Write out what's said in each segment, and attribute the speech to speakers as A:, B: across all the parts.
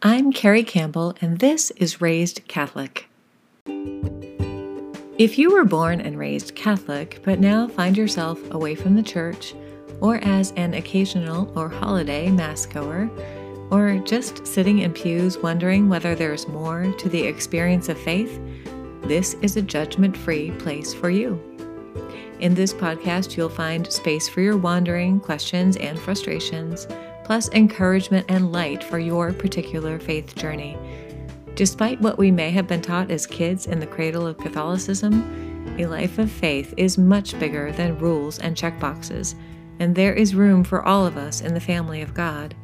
A: I'm Carrie Campbell, and this is Raised Catholic. If you were born and raised Catholic, but now find yourself away from the church, or as an occasional or holiday Mass goer, or just sitting in pews wondering whether there's more to the experience of faith, this is a judgment free place for you. In this podcast, you'll find space for your wandering, questions, and frustrations, plus encouragement and light for your particular faith journey. Despite what we may have been taught as kids in the cradle of Catholicism, a life of faith is much bigger than rules and checkboxes, and there is room for all of us in the family of God.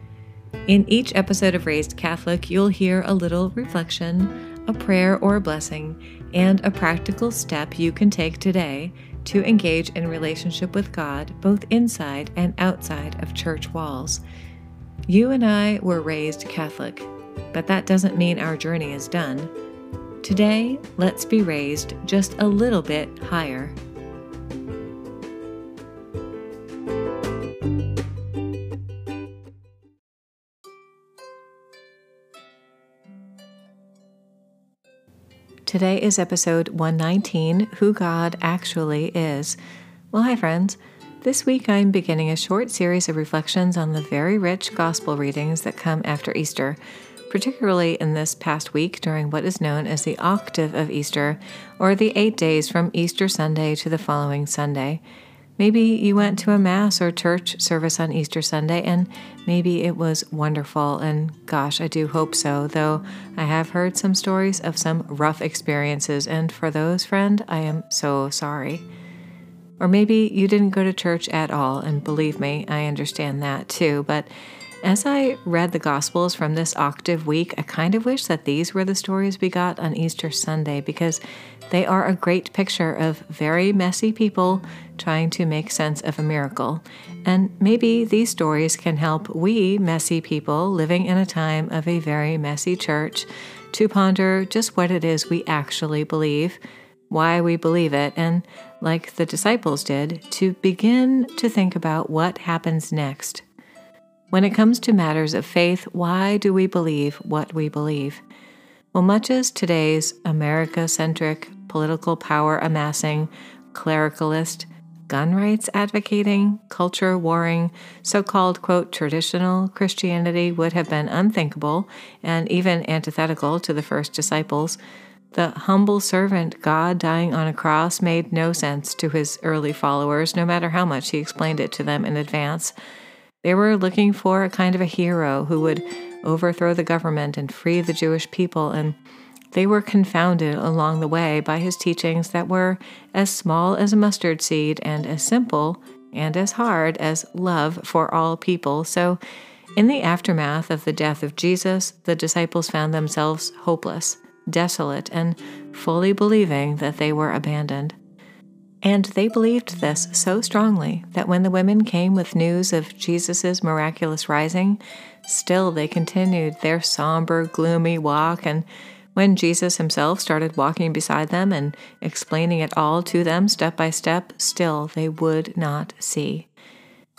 A: In each episode of Raised Catholic, you'll hear a little reflection, a prayer or a blessing, and a practical step you can take today to engage in relationship with God both inside and outside of church walls. You and I were raised Catholic, but that doesn't mean our journey is done. Today, let's be raised just a little bit higher. Today is episode 119 Who God Actually Is. Well, hi, friends. This week I'm beginning a short series of reflections on the very rich gospel readings that come after Easter particularly in this past week during what is known as the octave of Easter, or the eight days from Easter Sunday to the following Sunday. Maybe you went to a Mass or church service on Easter Sunday, and maybe it was wonderful. And gosh, I do hope so, though I have heard some stories of some rough experiences, and for those, friend, I am so sorry. Or maybe you didn't go to church at all, and believe me, I understand that too, but as I read the Gospels from this octave week, I kind of wish that these were the stories we got on Easter Sunday because they are a great picture of very messy people trying to make sense of a miracle. And maybe these stories can help we messy people living in a time of a very messy church to ponder just what it is we actually believe, why we believe it, and, like the disciples did, to begin to think about what happens next when it comes to matters of faith, why do we believe what we believe? Well, much as today's America centric, political power amassing, clericalist, gun rights advocating, culture warring, so called, quote, traditional Christianity would have been unthinkable and even antithetical to the first disciples, the humble servant God dying on a cross made no sense to his early followers, no matter how much he explained it to them in advance. They were looking for a kind of a hero who would overthrow the government and free the Jewish people, and they were confounded along the way by his teachings that were as small as a mustard seed and as simple and as hard as love for all people. So, in the aftermath of the death of Jesus, the disciples found themselves hopeless, desolate, and fully believing that they were abandoned. And they believed this so strongly that when the women came with news of Jesus' miraculous rising, still they continued their somber, gloomy walk. And when Jesus himself started walking beside them and explaining it all to them step by step, still they would not see.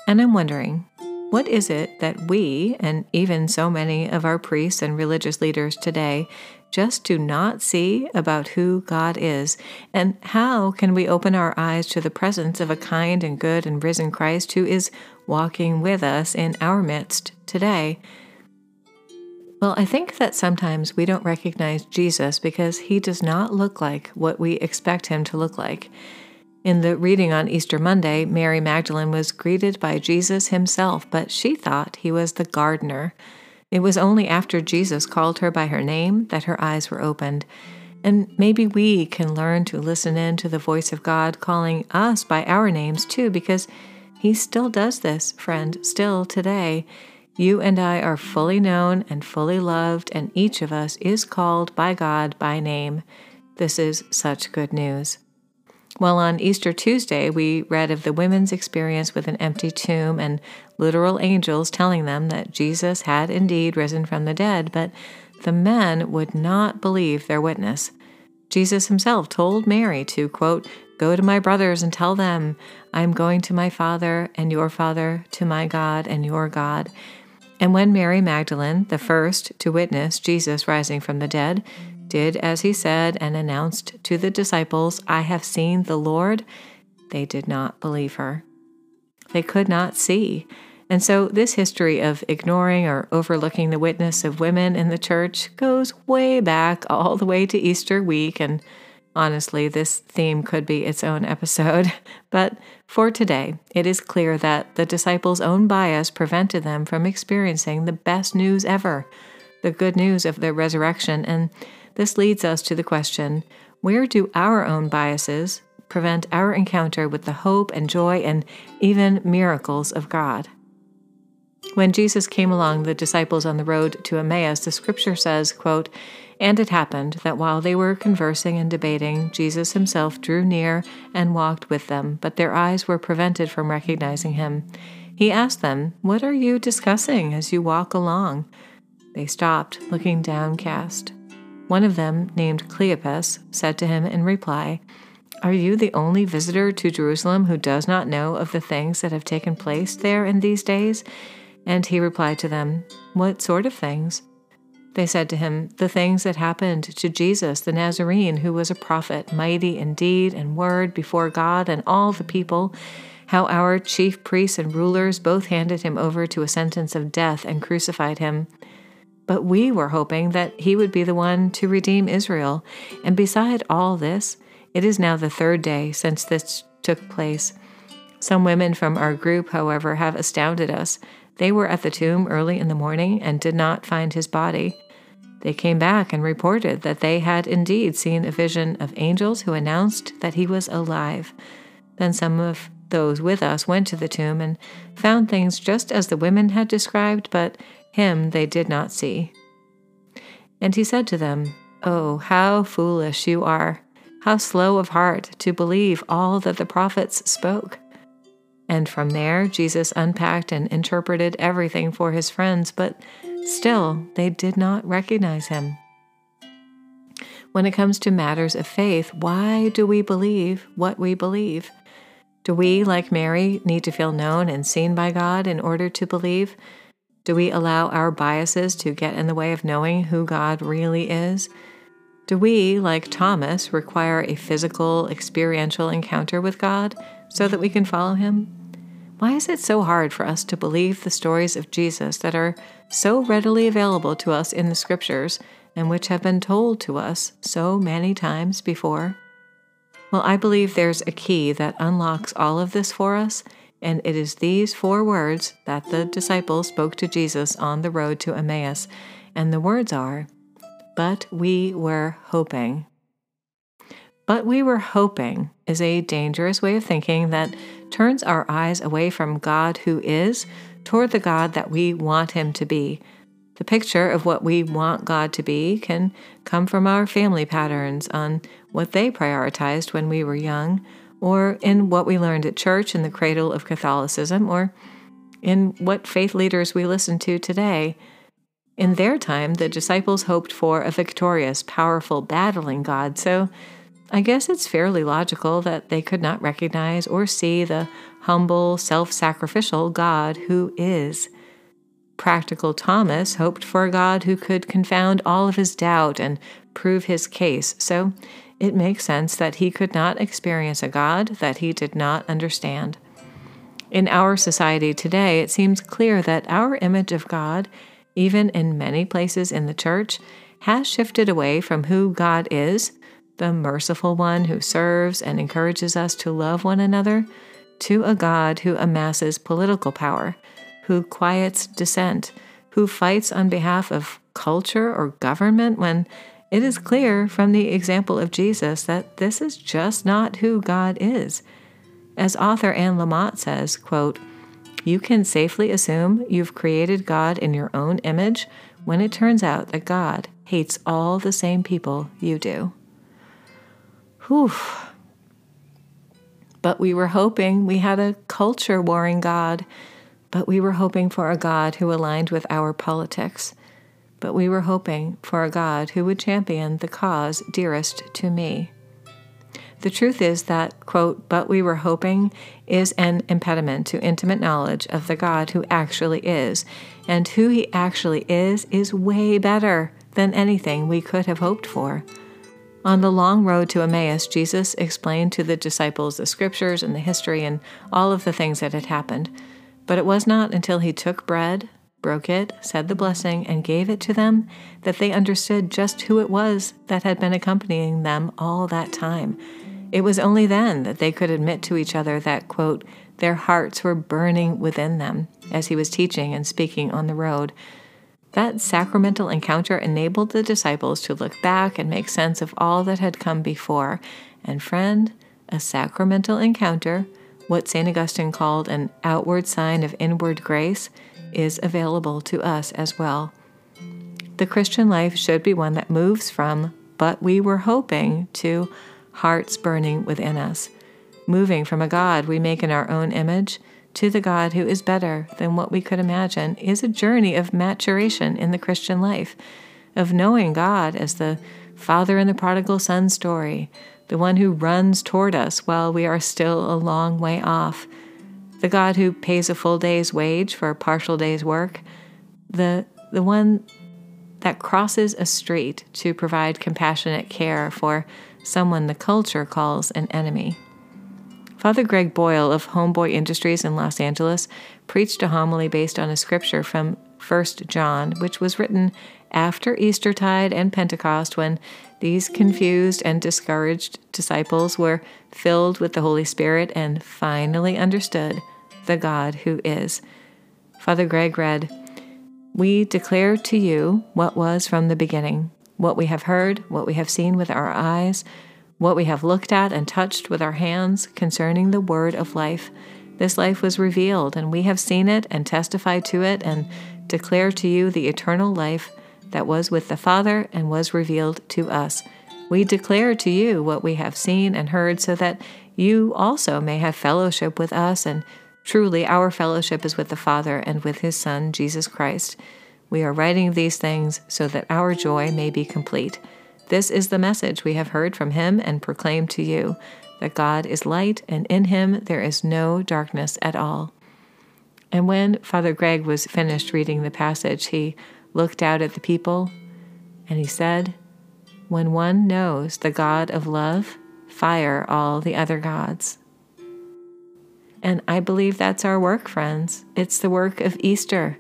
A: And I'm wondering, what is it that we, and even so many of our priests and religious leaders today, just do not see about who God is? And how can we open our eyes to the presence of a kind and good and risen Christ who is walking with us in our midst today? Well, I think that sometimes we don't recognize Jesus because he does not look like what we expect him to look like. In the reading on Easter Monday, Mary Magdalene was greeted by Jesus himself, but she thought he was the gardener. It was only after Jesus called her by her name that her eyes were opened. And maybe we can learn to listen in to the voice of God calling us by our names too, because He still does this, friend, still today. You and I are fully known and fully loved, and each of us is called by God by name. This is such good news. Well, on Easter Tuesday, we read of the women's experience with an empty tomb and literal angels telling them that Jesus had indeed risen from the dead, but the men would not believe their witness. Jesus himself told Mary to, quote, Go to my brothers and tell them, I am going to my Father and your Father, to my God and your God. And when Mary Magdalene, the first to witness Jesus rising from the dead, did as he said and announced to the disciples, I have seen the Lord, they did not believe her. They could not see. And so, this history of ignoring or overlooking the witness of women in the church goes way back, all the way to Easter week. And honestly, this theme could be its own episode. But for today, it is clear that the disciples' own bias prevented them from experiencing the best news ever the good news of the resurrection. And this leads us to the question where do our own biases prevent our encounter with the hope and joy and even miracles of God? When Jesus came along the disciples on the road to Emmaus, the scripture says, quote, And it happened that while they were conversing and debating, Jesus himself drew near and walked with them, but their eyes were prevented from recognizing him. He asked them, What are you discussing as you walk along? They stopped, looking downcast. One of them, named Cleopas, said to him in reply, Are you the only visitor to Jerusalem who does not know of the things that have taken place there in these days? And he replied to them, What sort of things? They said to him, The things that happened to Jesus the Nazarene, who was a prophet, mighty in deed and word before God and all the people, how our chief priests and rulers both handed him over to a sentence of death and crucified him. But we were hoping that he would be the one to redeem Israel. And beside all this, it is now the third day since this took place. Some women from our group, however, have astounded us. They were at the tomb early in the morning and did not find his body. They came back and reported that they had indeed seen a vision of angels who announced that he was alive. Then some of those with us went to the tomb and found things just as the women had described, but him they did not see. And he said to them, Oh, how foolish you are! How slow of heart to believe all that the prophets spoke! And from there, Jesus unpacked and interpreted everything for his friends, but still they did not recognize him. When it comes to matters of faith, why do we believe what we believe? Do we, like Mary, need to feel known and seen by God in order to believe? Do we allow our biases to get in the way of knowing who God really is? Do we, like Thomas, require a physical, experiential encounter with God so that we can follow him? Why is it so hard for us to believe the stories of Jesus that are so readily available to us in the scriptures and which have been told to us so many times before? Well, I believe there's a key that unlocks all of this for us, and it is these four words that the disciples spoke to Jesus on the road to Emmaus. And the words are, But we were hoping. But we were hoping is a dangerous way of thinking that turns our eyes away from God who is toward the God that we want Him to be. The picture of what we want God to be can come from our family patterns on what they prioritized when we were young, or in what we learned at church in the cradle of Catholicism, or in what faith leaders we listen to today. In their time, the disciples hoped for a victorious, powerful, battling God, so I guess it's fairly logical that they could not recognize or see the humble, self sacrificial God who is. Practical Thomas hoped for a God who could confound all of his doubt and prove his case, so it makes sense that he could not experience a God that he did not understand. In our society today, it seems clear that our image of God, even in many places in the church, has shifted away from who God is the merciful one who serves and encourages us to love one another, to a God who amasses political power, who quiets dissent, who fights on behalf of culture or government when it is clear from the example of Jesus that this is just not who God is. As author Anne Lamott says, quote, you can safely assume you've created God in your own image when it turns out that God hates all the same people you do. Whew. But we were hoping we had a culture warring God. But we were hoping for a God who aligned with our politics. But we were hoping for a God who would champion the cause dearest to me. The truth is that, quote, but we were hoping is an impediment to intimate knowledge of the God who actually is. And who he actually is is way better than anything we could have hoped for. On the long road to Emmaus, Jesus explained to the disciples the scriptures and the history and all of the things that had happened. But it was not until he took bread, broke it, said the blessing, and gave it to them that they understood just who it was that had been accompanying them all that time. It was only then that they could admit to each other that, quote, their hearts were burning within them as he was teaching and speaking on the road. That sacramental encounter enabled the disciples to look back and make sense of all that had come before. And, friend, a sacramental encounter, what St. Augustine called an outward sign of inward grace, is available to us as well. The Christian life should be one that moves from, but we were hoping, to hearts burning within us, moving from a God we make in our own image to the God who is better than what we could imagine, is a journey of maturation in the Christian life, of knowing God as the Father in the prodigal son story, the one who runs toward us while we are still a long way off, the God who pays a full day's wage for a partial day's work, the, the one that crosses a street to provide compassionate care for someone the culture calls an enemy. Father Greg Boyle of Homeboy Industries in Los Angeles preached a homily based on a scripture from 1 John, which was written after Eastertide and Pentecost when these confused and discouraged disciples were filled with the Holy Spirit and finally understood the God who is. Father Greg read, We declare to you what was from the beginning, what we have heard, what we have seen with our eyes, what we have looked at and touched with our hands concerning the word of life. This life was revealed, and we have seen it and testify to it and declare to you the eternal life that was with the Father and was revealed to us. We declare to you what we have seen and heard, so that you also may have fellowship with us. And truly, our fellowship is with the Father and with his Son, Jesus Christ. We are writing these things so that our joy may be complete. This is the message we have heard from him and proclaimed to you that God is light, and in him there is no darkness at all. And when Father Greg was finished reading the passage, he looked out at the people and he said, When one knows the God of love, fire all the other gods. And I believe that's our work, friends. It's the work of Easter.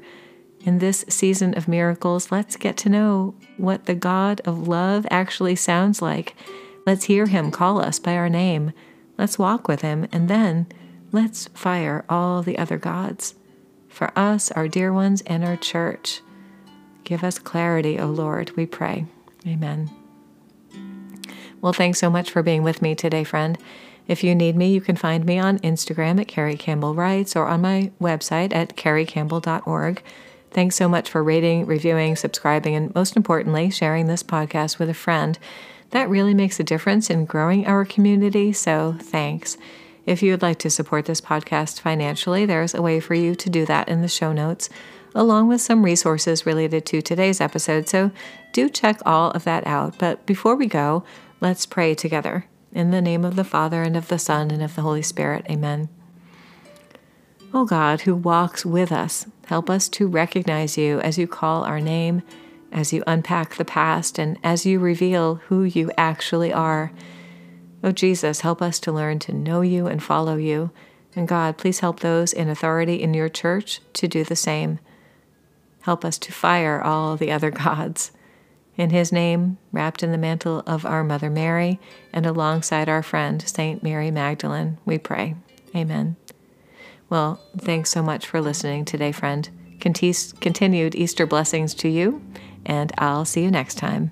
A: In this season of miracles, let's get to know what the God of love actually sounds like. Let's hear him call us by our name. Let's walk with him, and then let's fire all the other gods. For us, our dear ones, and our church. Give us clarity, O Lord, we pray. Amen. Well, thanks so much for being with me today, friend. If you need me, you can find me on Instagram at Carrie Campbell Writes or on my website at carriecampbell.org. Thanks so much for rating, reviewing, subscribing, and most importantly, sharing this podcast with a friend. That really makes a difference in growing our community, so thanks. If you would like to support this podcast financially, there's a way for you to do that in the show notes, along with some resources related to today's episode. So do check all of that out. But before we go, let's pray together. In the name of the Father, and of the Son, and of the Holy Spirit. Amen. O God, who walks with us, help us to recognize you as you call our name, as you unpack the past, and as you reveal who you actually are. O Jesus, help us to learn to know you and follow you. And God, please help those in authority in your church to do the same. Help us to fire all the other gods. In his name, wrapped in the mantle of our Mother Mary, and alongside our friend, Saint Mary Magdalene, we pray. Amen. Well, thanks so much for listening today, friend. Continued Easter blessings to you, and I'll see you next time.